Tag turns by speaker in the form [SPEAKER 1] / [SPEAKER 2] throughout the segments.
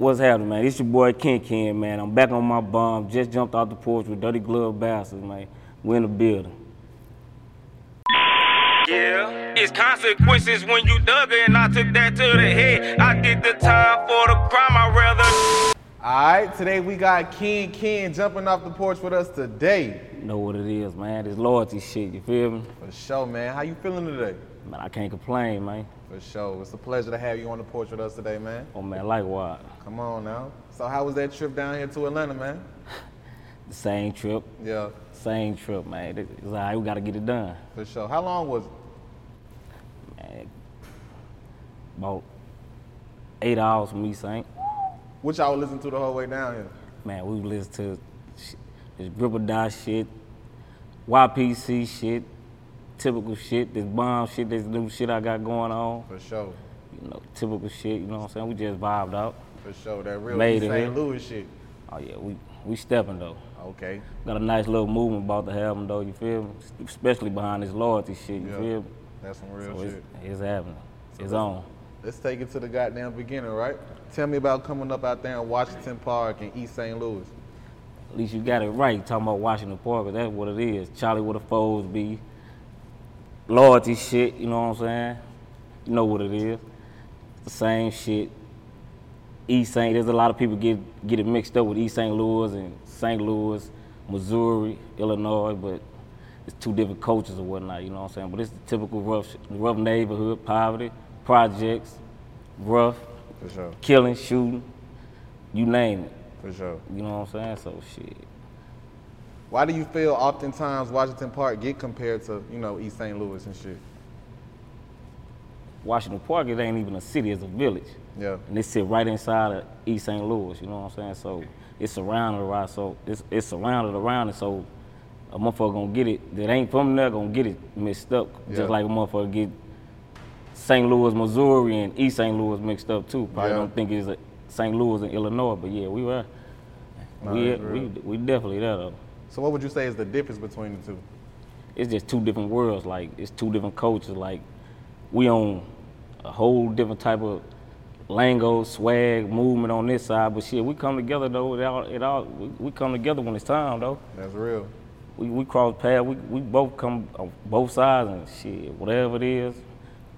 [SPEAKER 1] What's happening, man? It's your boy Kin Kin, man. I'm back on my bum. Just jumped off the porch with Dirty Glove Bastards, man. We in the building.
[SPEAKER 2] Yeah, it's consequences when you dug it, and I took that to the head. I did the time for the crime, I rather.
[SPEAKER 3] All right, today we got Kin Kin jumping off the porch with us today.
[SPEAKER 1] You know what it is, man. This loyalty shit, you feel me?
[SPEAKER 3] For sure, man. How you feeling today?
[SPEAKER 1] Man, I can't complain, man.
[SPEAKER 3] For sure. It's a pleasure to have you on the porch with us today, man.
[SPEAKER 1] Oh, man, likewise.
[SPEAKER 3] Come on now. So how was that trip down here to Atlanta, man?
[SPEAKER 1] The same trip,
[SPEAKER 3] Yeah,
[SPEAKER 1] same trip, man. It's we gotta get it done.
[SPEAKER 3] for sure. How long was it?
[SPEAKER 1] Man, about eight hours from me, Saint.
[SPEAKER 3] What y'all listen to the whole way down here?
[SPEAKER 1] Man, we listen to this Grip or Die shit, YPC shit, typical shit, this bomb shit, this new shit I got going on.
[SPEAKER 3] For sure.
[SPEAKER 1] You know, typical shit, you know what I'm saying? We just vibed out.
[SPEAKER 3] For sure. That real
[SPEAKER 1] Made it
[SPEAKER 3] St. Louis shit.
[SPEAKER 1] Oh yeah, we we stepping though.
[SPEAKER 3] Okay.
[SPEAKER 1] Got a nice little movement about to them though, you feel me? Especially behind this loyalty shit, you
[SPEAKER 3] Yeah.
[SPEAKER 1] feel me?
[SPEAKER 3] That's some real
[SPEAKER 1] So
[SPEAKER 3] shit.
[SPEAKER 1] it's happening. It's on.
[SPEAKER 3] Let's take it to the goddamn beginning, right? Tell me about coming up out there in Washington Park in East St. Louis.
[SPEAKER 1] At least you got it right. Talking about Washington Park, that's what it is. Charlie with the foes be. Loyalty shit, you know what I'm saying? You know what it is. The same shit. East St. There's a lot of people get get it mixed up with East St. Louis and St. Louis, Missouri, Illinois, but it's two different cultures or whatnot, you know what I'm saying? But it's the typical rough, rough neighborhood, poverty, projects, rough,
[SPEAKER 3] For sure.
[SPEAKER 1] killing, shooting, you name it.
[SPEAKER 3] For sure.
[SPEAKER 1] You know what I'm saying? So shit.
[SPEAKER 3] Why do you feel oftentimes Washington Park get compared to, you know, East St. Louis and shit?
[SPEAKER 1] Washington Park, it ain't even a city, it's a village.
[SPEAKER 3] Yeah.
[SPEAKER 1] And it sit right inside of East St. Louis, you know what I'm saying? So it's surrounded around, so it's, it's surrounded around it, so a motherfucker gonna get it, that ain't from there gonna get it mixed up.
[SPEAKER 3] Yeah.
[SPEAKER 1] Just like a motherfucker get St. Louis, Missouri and East St. Louis mixed up too. Probably
[SPEAKER 3] Yeah.
[SPEAKER 1] don't think it's a St. Louis and Illinois, but yeah, we were.
[SPEAKER 3] Nah,
[SPEAKER 1] we, we, we definitely there though.
[SPEAKER 3] So what would you say is the difference between the two?
[SPEAKER 1] it's just two different worlds. Like it's two different cultures. Like we on a whole different type of lingo, swag, movement on this side. But shit, we come together though. It all, it all we, we come together when it's time though.
[SPEAKER 3] That's real.
[SPEAKER 1] We we cross paths. We we both come on both sides and shit. Whatever it is,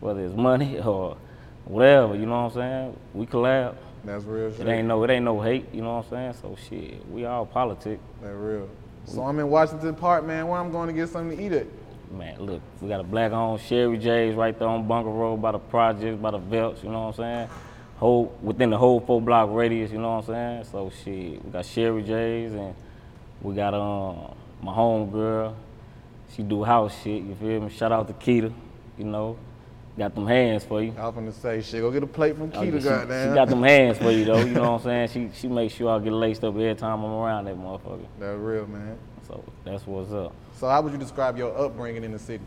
[SPEAKER 1] whether it's money or whatever, you know what I'm saying. We collab.
[SPEAKER 3] That's real shit.
[SPEAKER 1] It ain't no it ain't no hate. You know what I'm saying. So shit, we all politic.
[SPEAKER 3] That real. So I'm in Washington Park, man. Where I'm going to get something to eat at?
[SPEAKER 1] Man, look, we got a black owned Sherry J's right there on Bunker Road by the projects, by the Velts, you know what I'm saying? Whole within the whole four block radius, you know what I'm saying? So shit, we got Sherry J's and we got um my home girl. She do house shit, you feel me? Shout out to Keita, you know. Got them hands for you.
[SPEAKER 3] I was gonna say, shit, go get a plate from
[SPEAKER 1] Oh,
[SPEAKER 3] Keita,
[SPEAKER 1] she,
[SPEAKER 3] goddamn.
[SPEAKER 1] she got them hands for you though, you know what I'm saying? She she makes sure I get laced up every time I'm around that motherfucker.
[SPEAKER 3] That's real, man.
[SPEAKER 1] So that's what's up.
[SPEAKER 3] So how would you describe your upbringing in the city?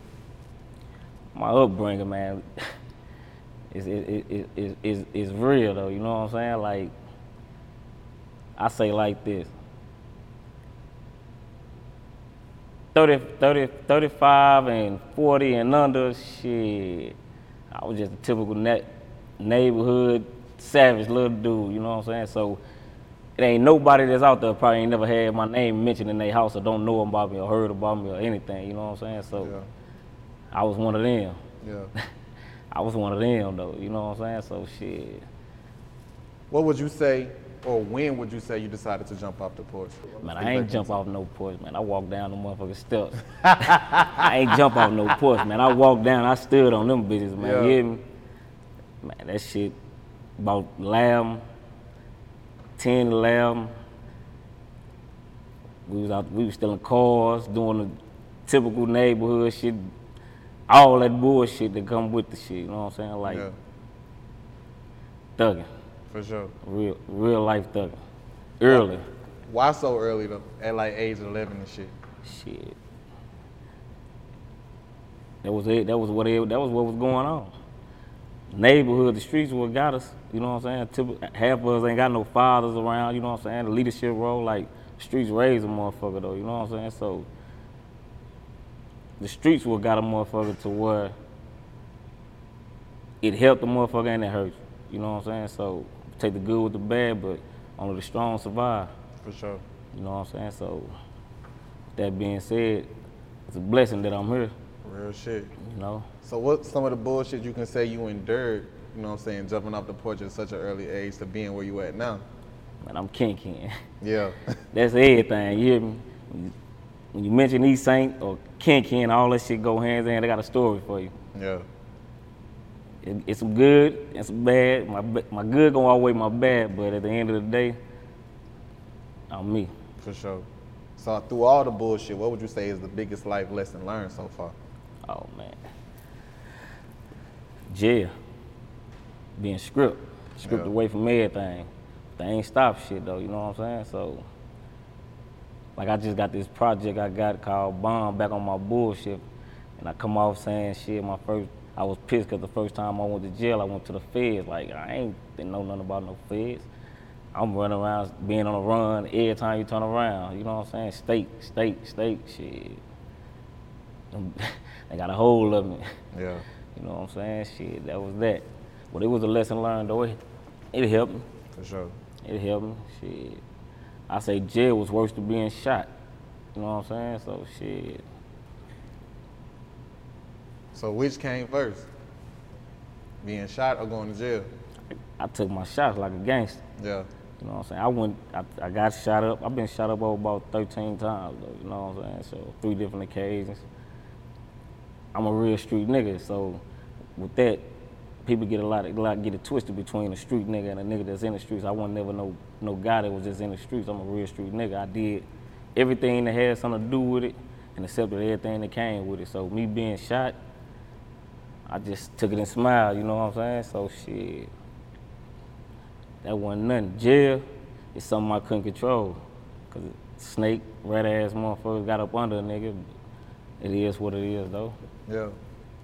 [SPEAKER 1] my upbringing, man, is is is is is is real though. You know what I'm saying? Like, I say like this. 30, 30, 35 and 40 and under, shit. I was just a typical net neighborhood savage little dude, you know what I'm saying? So it ain't nobody that's out there probably ain't never had my name mentioned in their house or don't know about me or heard about me or anything, you know what I'm saying? So
[SPEAKER 3] Yeah.
[SPEAKER 1] I was one of them.
[SPEAKER 3] Yeah.
[SPEAKER 1] I was one of them though, you know what I'm saying? So shit.
[SPEAKER 3] What would you say or when would you say you decided to jump off the porch?
[SPEAKER 1] Man, I ain't jump off no porch, man. I walked down the motherfucking steps. I ain't jump off no porch, man. I walked down, I stood on them bitches, man.
[SPEAKER 3] Yeah.
[SPEAKER 1] You hear me? Man, that shit about lamb, 10 lamb. We was out, we was stealing cars, doing the typical neighborhood shit, all that bullshit that come with the shit, you know what I'm saying? Like
[SPEAKER 3] Yeah,
[SPEAKER 1] thugging,
[SPEAKER 3] for sure.
[SPEAKER 1] real, real life thugging. Early.
[SPEAKER 3] Why so early though? At like age 11 and shit.
[SPEAKER 1] Shit. That was it. That was what it, that was what was going on. Neighborhood, the streets what got us. You know what I'm saying? Half of us ain't got no fathers around. You know what I'm saying? The leadership role, like streets raised a motherfucker though. You know what I'm saying? So the streets what got a motherfucker to where it helped the motherfucker and it hurt. you. You know what I'm saying? So take the good with the bad, but only the strong survive.
[SPEAKER 3] For sure.
[SPEAKER 1] You know what I'm saying? So, that being said, it's a blessing that I'm here,
[SPEAKER 3] Real shit.
[SPEAKER 1] you know?
[SPEAKER 3] So what's some of the bullshit you can say you endured, you know what I'm saying, jumping off the porch at such an early age to being where you at now?
[SPEAKER 1] Man, I'm Kin Kin.
[SPEAKER 3] Yeah.
[SPEAKER 1] That's everything, you hear me? When you, mention East Saint or Kin Kin, all that shit go hands in hand, they got a story for you.
[SPEAKER 3] yeah.
[SPEAKER 1] It, it's some good and some bad. My, my good gonna outweigh my bad, but at the end of the day, I'm me.
[SPEAKER 3] For sure. So through all the bullshit, what would you say is the biggest life lesson learned so far?
[SPEAKER 1] Oh man. Jail. Being stripped. Stripped
[SPEAKER 3] Yeah.
[SPEAKER 1] away from everything. They ain't stop shit though, you know what I'm saying? So like I just got this project I got called Bomb back on my bullshit. And I come off saying shit, my first I was pissed cause the first time I went to jail, I went to the feds. Like I ain't didn't know nothing about no feds. I'm running around being on a run every time you turn around. You know what I'm saying? State, state, state, shit. they got a hold of me.
[SPEAKER 3] Yeah.
[SPEAKER 1] You know what I'm saying? Shit, that was that. But it was a lesson learned though. It, it helped me.
[SPEAKER 3] For sure.
[SPEAKER 1] It helped me. Shit. I say jail was worse than being shot. You know what I'm saying? So shit.
[SPEAKER 3] So which came first? Being shot or going to jail?
[SPEAKER 1] I took my shots like a gangster.
[SPEAKER 3] Yeah.
[SPEAKER 1] You know what I'm saying? I went, I, I got shot up. I've been shot up over about 13 times though. You know what I'm saying? So three different occasions. I'm a real street nigga, so with that, people get a lot, a lot get it twisted between a street nigga and a nigga that's in the streets. I wasn't never no no guy that was just in the streets. I'm a real street nigga. I did everything that had something to do with it and accepted everything that came with it. So me being shot, I just took it and smiled. You know what I'm saying? So shit. That wasn't nothing. Jail is something I couldn't control. Cause snake, red ass motherfuckers got up under a nigga. It is what it is though.
[SPEAKER 3] Yeah.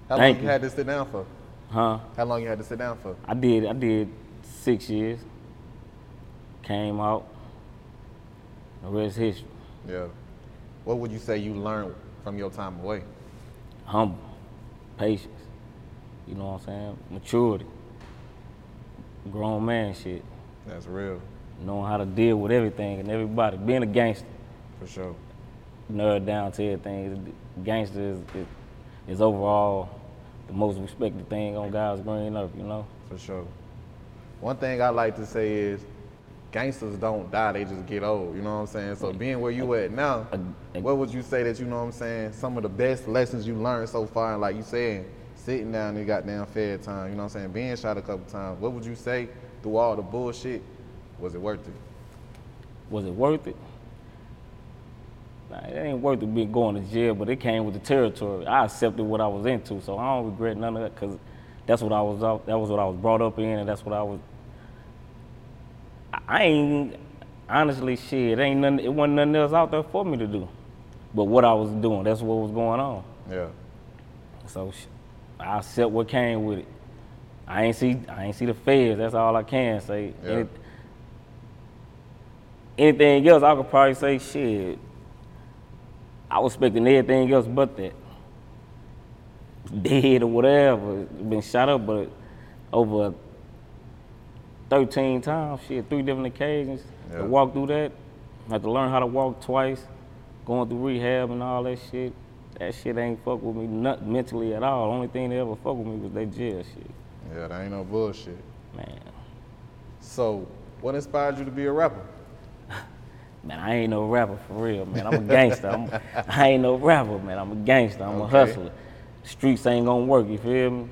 [SPEAKER 3] How
[SPEAKER 1] Thank
[SPEAKER 3] long
[SPEAKER 1] you.
[SPEAKER 3] you had to sit down for?
[SPEAKER 1] Huh?
[SPEAKER 3] How long you had to sit down for?
[SPEAKER 1] I did I did six years. Came out. The rest history.
[SPEAKER 3] Yeah. What would you say you learned from your time away?
[SPEAKER 1] Humble. Patience. You know what I'm saying? Maturity. Grown man shit.
[SPEAKER 3] That's real.
[SPEAKER 1] Knowing how to deal with everything and everybody. Being a gangster.
[SPEAKER 3] For sure.
[SPEAKER 1] Nerd down to everything. Gangster is, is, is overall the most respected thing on God's green earth, you know?
[SPEAKER 3] For sure. One thing I like to say is gangsters don't die, they just get old. You know what I'm saying? So being where you at now, what would you say that you know what I'm saying? Some of the best lessons you learned so far, like you saying, sitting down in goddamn fair time, you know what I'm saying? Being shot a couple times. What would you say through all the bullshit? Was it worth it?
[SPEAKER 1] Was it worth it? Nah, it ain't worth it being going to jail, but it came with the territory. I accepted what I was into, so I don't regret none of that because that's what I was out, that was what I was brought up in, and that's what I was. I- ain't honestly shit. It ain't nothing. It wasn't nothing else out there for me to do, but what I was doing. That's what was going on.
[SPEAKER 3] Yeah.
[SPEAKER 1] So I accept what came with it. I ain't see I ain't see the feds. That's all I can say.
[SPEAKER 3] Yeah.
[SPEAKER 1] Any- anything else, I could probably say shit. I was expecting everything else but that. Dead or whatever, been shot up, but over 13 times, shit, three different occasions.
[SPEAKER 3] Yeah.
[SPEAKER 1] To walk through that, had to learn how to walk twice, going through rehab and all that shit. That shit ain't fuck with me not mentally at all. Only thing that ever fuck with me was that jail shit.
[SPEAKER 3] Yeah, that ain't no bullshit.
[SPEAKER 1] Man.
[SPEAKER 3] So What inspired you to be a rapper?
[SPEAKER 1] Man, I ain't no rapper for real, man. I'm a gangster. I'm, I ain't no rapper, man. I'm a gangster. I'm
[SPEAKER 3] Okay.
[SPEAKER 1] a hustler. Streets ain't gonna work, you feel me?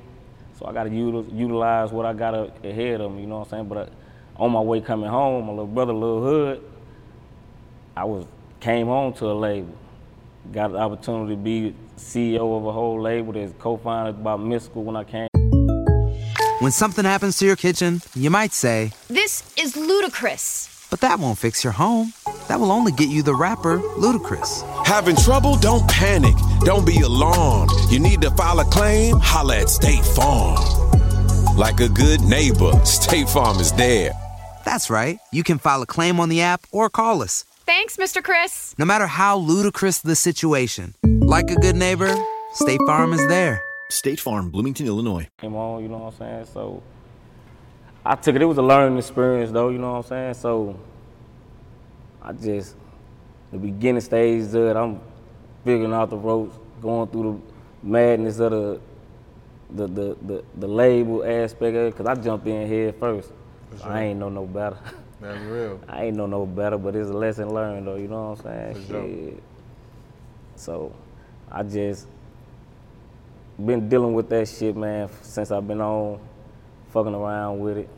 [SPEAKER 1] So I gotta util- utilize what I got ahead of me, you know what I'm saying? But uh, on my way coming home, my little brother, Lil Hood, I was came home to a label. Got the opportunity to be CEO of a whole label that's co-founded by Mystikal when I came.
[SPEAKER 4] When something happens to your kitchen, you might say,
[SPEAKER 5] This is ludicrous.
[SPEAKER 4] but that won't fix your home. That will only get you the rapper, Ludacris.
[SPEAKER 6] Having trouble? Don't panic. Don't be alarmed. You need to file a claim? Holla at State Farm. Like a good neighbor, State Farm is there.
[SPEAKER 4] That's right. You can file a claim on the app or call us,
[SPEAKER 5] Thanks, Mr. Chris.
[SPEAKER 4] no matter how ludicrous the situation. Like a good neighbor, State Farm is there.
[SPEAKER 7] State Farm, Bloomington, Illinois.
[SPEAKER 1] came on, you know what I'm saying? So I took it, it was a learning experience though, you know what I'm saying? So I just, the beginning stage of it, I'm figuring out the ropes, going through the madness of the, the, the, the, the label aspect of it, because I jumped in head first. I ain't know no better.
[SPEAKER 3] That's real.
[SPEAKER 1] I ain't know no better, but it's a lesson learned though, you know what I'm saying?
[SPEAKER 3] For sure.
[SPEAKER 1] So I just been dealing with that shit, man, since I've been on, fucking around with it,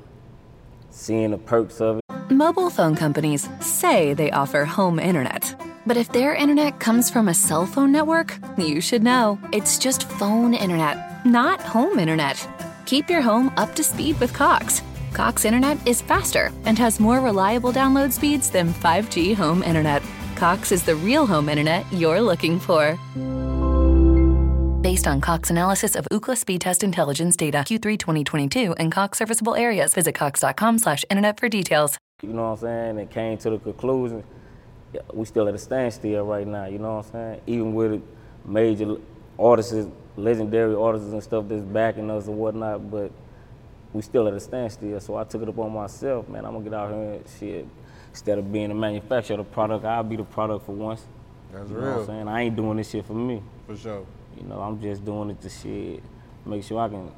[SPEAKER 1] seeing the perks of it.
[SPEAKER 8] Mobile phone companies say they offer home internet. But if their internet comes from a cell phone network, you should know. It's just phone internet, not home internet. Keep your home up to speed with Cox. Cox internet is faster and has more reliable download speeds than 5G home internet. Cox is the real home internet you're looking for. Based on Cox analysis of Ookla speed test intelligence data Q3 2022 and Cox serviceable areas, visit cox.com/internet for details.
[SPEAKER 1] You know what I'm saying? And came to the conclusion, we still at a standstill right now. You know what I'm saying? Even with major artists, legendary artists and stuff that's backing us and whatnot, but we still at a standstill. So I took it upon myself, man. I'm gonna get out here and shit. Instead of being a manufacturer of the product, I'll be the product for once.
[SPEAKER 3] That's
[SPEAKER 1] you know what
[SPEAKER 3] real.
[SPEAKER 1] I'm saying? I ain't doing this shit for me.
[SPEAKER 3] For sure.
[SPEAKER 1] You know, I'm just doing it to shit, make sure I can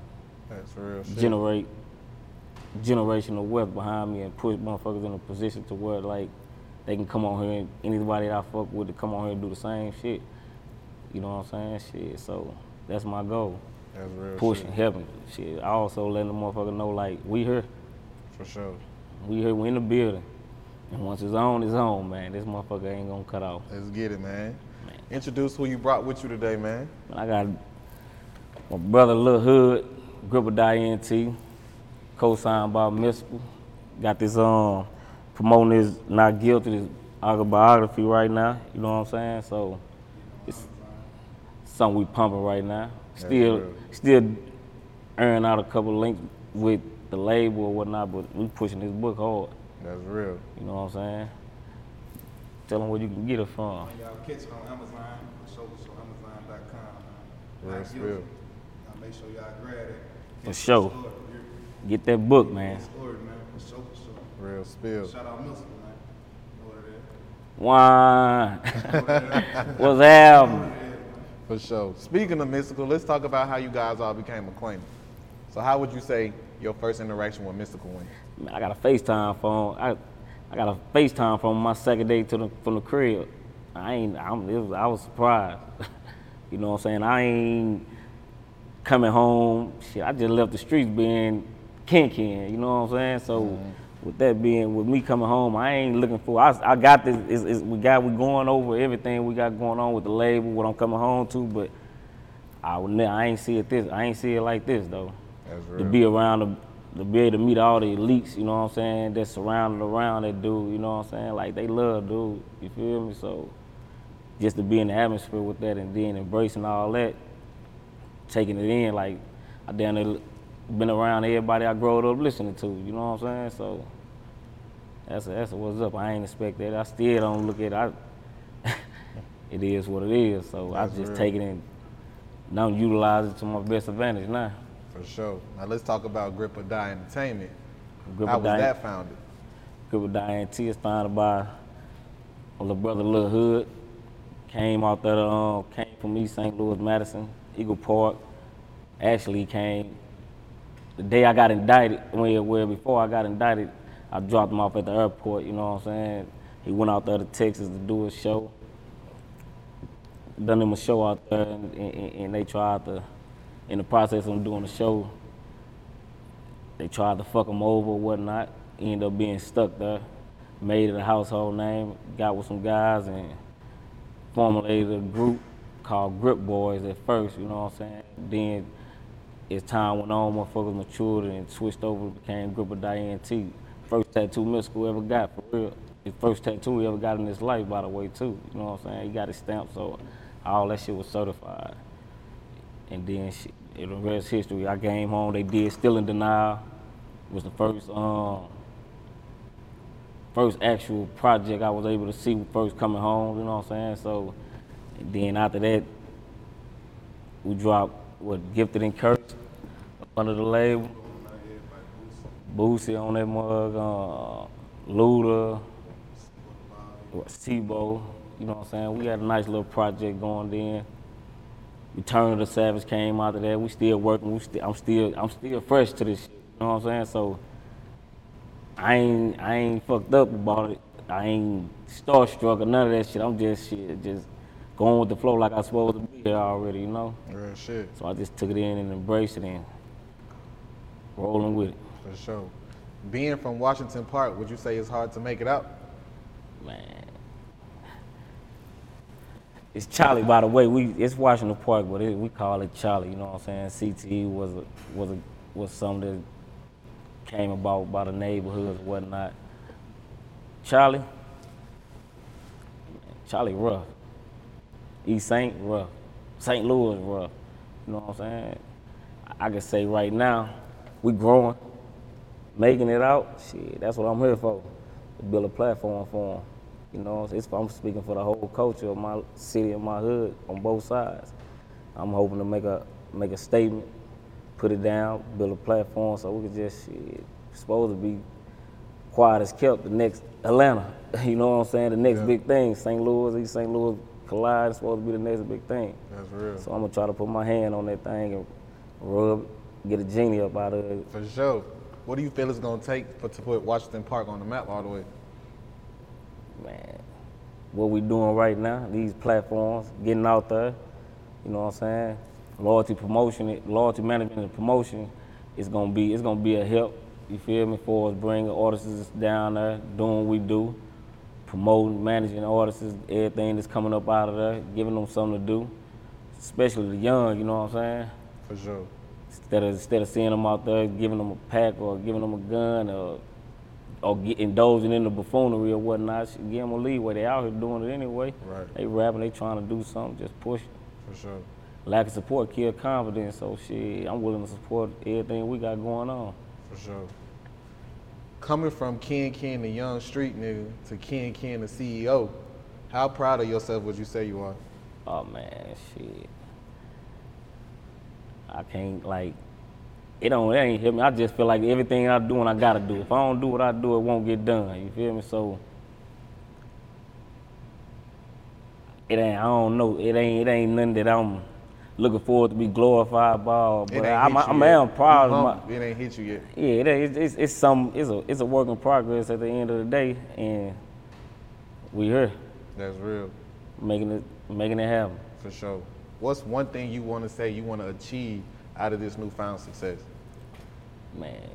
[SPEAKER 3] That's real shit.
[SPEAKER 1] generate generational wealth behind me and put motherfuckers in a position to where like they can come on here and anybody that I fuck with to come on here and do the same shit. You know what I'm saying? Shit. So that's my goal.
[SPEAKER 3] That's real
[SPEAKER 1] Pushing,
[SPEAKER 3] shit.
[SPEAKER 1] helping. Shit. I also letting the motherfucker know like we here.
[SPEAKER 3] For sure.
[SPEAKER 1] We here, we in the building. And once it's on, it's on, man. This motherfucker ain't gonna cut off.
[SPEAKER 3] Let's get it, man. Introduce who you brought with you today, man.
[SPEAKER 1] I got my brother Lil Hood, Gripper INT, co-signed by Mystikal. Got this um promoting his not guilty this autobiography right now. You know what I'm saying? So it's something we pumping right now. Still
[SPEAKER 3] real.
[SPEAKER 1] still earning out a couple links with the label or whatnot, but we pushing this book hard.
[SPEAKER 3] That's real.
[SPEAKER 1] You know what I'm saying? Tell them where you can get it from.
[SPEAKER 9] Y'all catch it on Amazon, so so Amazon.com.
[SPEAKER 3] Real
[SPEAKER 9] Not
[SPEAKER 3] spill.
[SPEAKER 9] Now make sure y'all grab it.
[SPEAKER 1] For sure.
[SPEAKER 9] this
[SPEAKER 1] Get that book, man.
[SPEAKER 9] this order, man. For sure, for sure.
[SPEAKER 3] Real spill.
[SPEAKER 9] Shout out Mystikal, man. Know what it is.
[SPEAKER 1] Wine. What's happening?
[SPEAKER 3] For sure. Speaking of Mystikal, let's talk about how you guys all became acquainted. So how would you say your first interaction with Mystikal went?
[SPEAKER 1] Man, I got a FaceTime phone. I, I got a FaceTime from my second day to the from the crib. I ain't. I'm, it was, I was surprised. you know what I'm saying? I ain't coming home. Shit, I just left the streets being kin kin. You know what I'm saying? So. Mm-hmm. With that being, with me coming home, I ain't looking for. I, I got this. It's, it's, we got we going over everything we got going on with the label, what I'm coming home to. But I would, I ain't see it this. I ain't see it like this though.
[SPEAKER 3] That's
[SPEAKER 1] To be around the, to be able to meet all the elites, you know what I'm saying, that's surrounded around that dude, you know what I'm saying? Like they love dude, you feel me? So just to be in the atmosphere with that and then embracing all that, taking it in, like I down there been around everybody I growed up listening to, you know what I'm saying? So that's that's what's up. I ain't expect that. I still don't look at it. I, it is what it is. So I
[SPEAKER 3] That's
[SPEAKER 1] just
[SPEAKER 3] real.
[SPEAKER 1] take it and now utilize it to my best advantage now.
[SPEAKER 3] For sure. Now let's talk about Grip or Die Entertainment.
[SPEAKER 1] Grip
[SPEAKER 3] how
[SPEAKER 1] or
[SPEAKER 3] was
[SPEAKER 1] Die-
[SPEAKER 3] that founded?
[SPEAKER 1] Grip or Die Ent is founded by my little brother Lil Hood. Came out there, um, came from East St. Louis, Madison, Eagle Park. Actually came the day I got indicted, well, well before I got indicted, I dropped him off at the airport, you know what I'm saying? He went out there to Texas to do a show. Done him a show out there, and, and, and they tried to, in the process of doing the show, they tried to fuck him over or whatnot. He ended up being stuck there. Made it a household name, got with some guys, and formulated a group called Grip Boys at first, you know what I'm saying? Then as time went on, motherfuckers matured and switched over, became Grip or Die Ent. First tattoo school ever got, for real. His first tattoo he ever got in his life, by the way, too. You know what I'm saying? He got his stamp, so all that shit was certified. And then shit, the rest history. I came home, they did Still in Denial. It was the first um, first actual project I was able to see first coming home, you know what I'm saying? So then after that, we dropped what Gifted and Cursed under the label. Boosie on that mug, uh, Luda, Sibo, you know what I'm saying? We had a nice little project going then. Return of the Savage came out of that. We still working. We still, I'm still, I'm still fresh to this shit. You know what I'm saying? So I ain't, I ain't fucked up about it. I ain't starstruck or none of that shit. I'm just shit, just going with the flow like I supposed to be here already. You know?
[SPEAKER 3] Real shit.
[SPEAKER 1] So I just took it in and embraced it and rolling with it.
[SPEAKER 3] For sure. Being from Washington Park, would you say it's hard to make it out?
[SPEAKER 1] Man. It's Charlie, by the way. We it's Washington Park, but it, we call it Charlie. You know what I'm saying? CTE was a, was a, was something that came about by the neighborhoods and whatnot. Charlie, Charlie rough. East Saint rough. St. Louis rough. You know what I'm saying? I can say right now, we growing, making it out. Shit, that's what I'm here for. To build a platform for them. You know, it's, I'm speaking for the whole culture of my city and my hood on both sides. I'm hoping to make a make a statement, put it down, build a platform so we can just shit, supposed to be quiet as kept the next Atlanta. You know what I'm saying? The next
[SPEAKER 3] Yeah.
[SPEAKER 1] big thing. St. Louis, East St. Louis collide is supposed to be the next big thing.
[SPEAKER 3] That's real.
[SPEAKER 1] So I'm gonna try to put my hand on that thing and rub, get a genie up out of it.
[SPEAKER 3] For sure. What do you feel it's gonna take for, to put Washington Park on the map all the way?
[SPEAKER 1] man, what we doing right now, these platforms, getting out there, you know what I'm saying? Loyalty promotion, loyalty management and promotion is gonna be, it's gonna be a help, you feel me, for us bringing artists down there, doing what we do, promoting, managing artists, everything that's coming up out of there, giving them something to do, especially the young, you know what I'm saying?
[SPEAKER 3] For sure.
[SPEAKER 1] Instead of, instead of seeing them out there, giving them a pack or giving them a gun or or get, indulging in the buffoonery or whatnot, give them a leeway. They out here doing it anyway.
[SPEAKER 3] Right.
[SPEAKER 1] They rapping, they trying to do something, just push. it.
[SPEAKER 3] For sure.
[SPEAKER 1] Lack of support kill confidence. So shit, I'm willing to support everything we got going on.
[SPEAKER 3] For sure. Coming from Kin Kin, the young street nigga, to Kin Kin, the CEO, how proud of yourself would you say you are?
[SPEAKER 1] Oh man, shit. I can't like it don't it ain't hit me. I just feel like everything I do and I gotta do. If I don't do what I do, it won't get done. You feel me? So it ain't I don't know. It ain't it ain't nothing that I'm looking forward to be glorified by. But I'm, I'm. I'm proud of my.
[SPEAKER 3] It ain't hit you yet.
[SPEAKER 1] yeah, it is. It's, it's some. It's a. It's a work in progress at the end of the day, and we here
[SPEAKER 3] That's real.
[SPEAKER 1] making it making it happen.
[SPEAKER 3] For sure. What's one thing you want to say you want to achieve out of this newfound success?
[SPEAKER 1] man,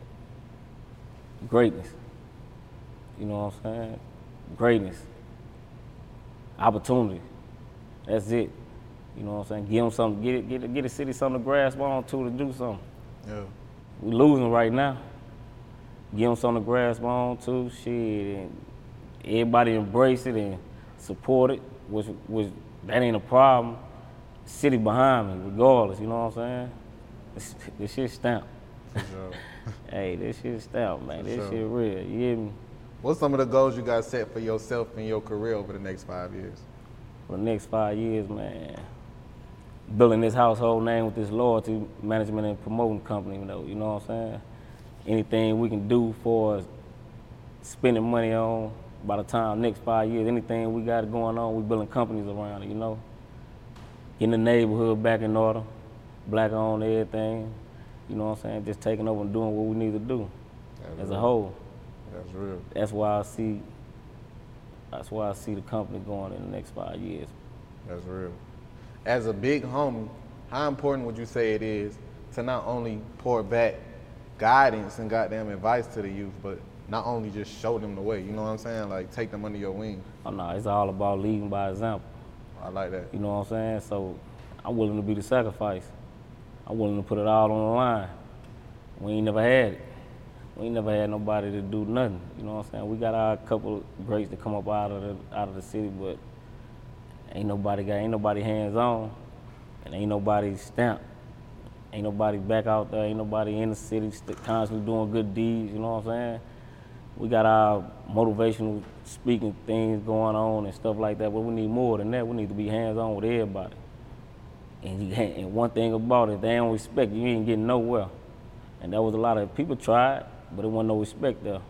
[SPEAKER 1] greatness. You know what I'm saying? Greatness. Opportunity. That's it. You know what I'm saying? Give them something, get it, get it, get the city something to grasp on to to do something.
[SPEAKER 3] Yeah.
[SPEAKER 1] We losing right now. Give them something to grasp on to, shit, and everybody embrace it and support it, which, which that ain't a problem. City behind me, regardless, you know what I'm saying? This, this shit stamped.
[SPEAKER 3] Sure.
[SPEAKER 1] Hey, this shit stout, man.
[SPEAKER 3] For
[SPEAKER 1] This
[SPEAKER 3] sure.
[SPEAKER 1] shit real. You hear me?
[SPEAKER 3] What's some of the goals you got set for yourself and your career over the next five years?
[SPEAKER 1] For the next five years, man, building this household name with this loyalty management and promoting company, you know, you know what I'm saying? Anything we can do for spending money on by the time next five years, anything we got going on, we building companies around it, you know? Getting the neighborhood back in order, black on everything, you know what I'm saying? Just taking over and doing what we need to do as a whole.
[SPEAKER 3] That's real.
[SPEAKER 1] That's why I see. That's why I see the company going in the next five years.
[SPEAKER 3] That's real. As a big homie, how important would you say it is to not only pour back guidance and goddamn advice to the youth, but not only just show them the way, you know what I'm saying? Like take them under your wing.
[SPEAKER 1] Oh no, it's all about leading by example.
[SPEAKER 3] I like that.
[SPEAKER 1] You know what I'm saying? So I'm willing to be the sacrifice. I'm willing to put it all on the line. We ain't never had it. We ain't never had nobody to do nothing. You know what I'm saying? We got our couple greats to come up out of the out of the city, but ain't nobody got ain't nobody hands on, and ain't nobody stamped. Ain't nobody back out there. Ain't nobody in the city constantly doing good deeds. You know what I'm saying? We got our motivational speaking things going on and stuff like that, but we need more than that. We need to be hands on with everybody. And, you, and one thing about it, they don't respect you. You ain't getting nowhere. And that was a lot of people tried, but it wasn't no respect there.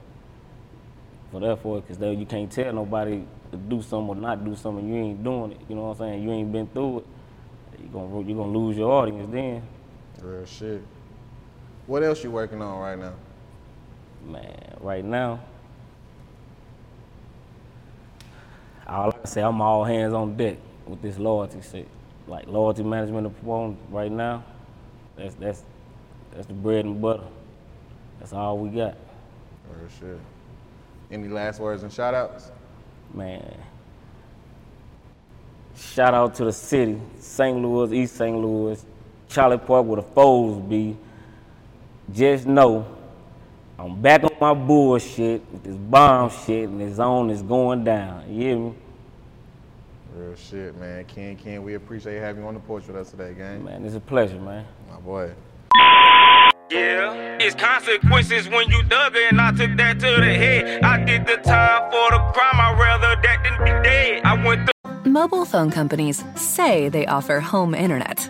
[SPEAKER 1] For therefore, because you can't tell nobody to do something or not do something. You ain't doing it. You know what I'm saying? You ain't been through it. You're gonna you're gonna lose your audience then.
[SPEAKER 3] Real shit. What else you working on right now?
[SPEAKER 1] Man, right now, all I can say, I'm all hands on deck with this loyalty shit. Like loyalty management upon right now, that's that's that's the bread and butter. That's all we got.
[SPEAKER 3] Real shit. Any last words and shout outs?
[SPEAKER 1] Man. Shout out to the city, St. Louis, East St. Louis, Charlie Park where the foes be. Just know I'm back on my bullshit with this bomb shit and this zone is going down. You hear me?
[SPEAKER 3] Real shit, man. Kin, Kin, we appreciate having you on the porch with us today, gang.
[SPEAKER 1] Man, it's a pleasure, man.
[SPEAKER 3] My boy.
[SPEAKER 2] Yeah, it's consequences when you dug it, and I took that to the head. I did the time for the crime, I'd rather that than be dead. I went through.
[SPEAKER 8] Mobile phone companies say they offer home internet.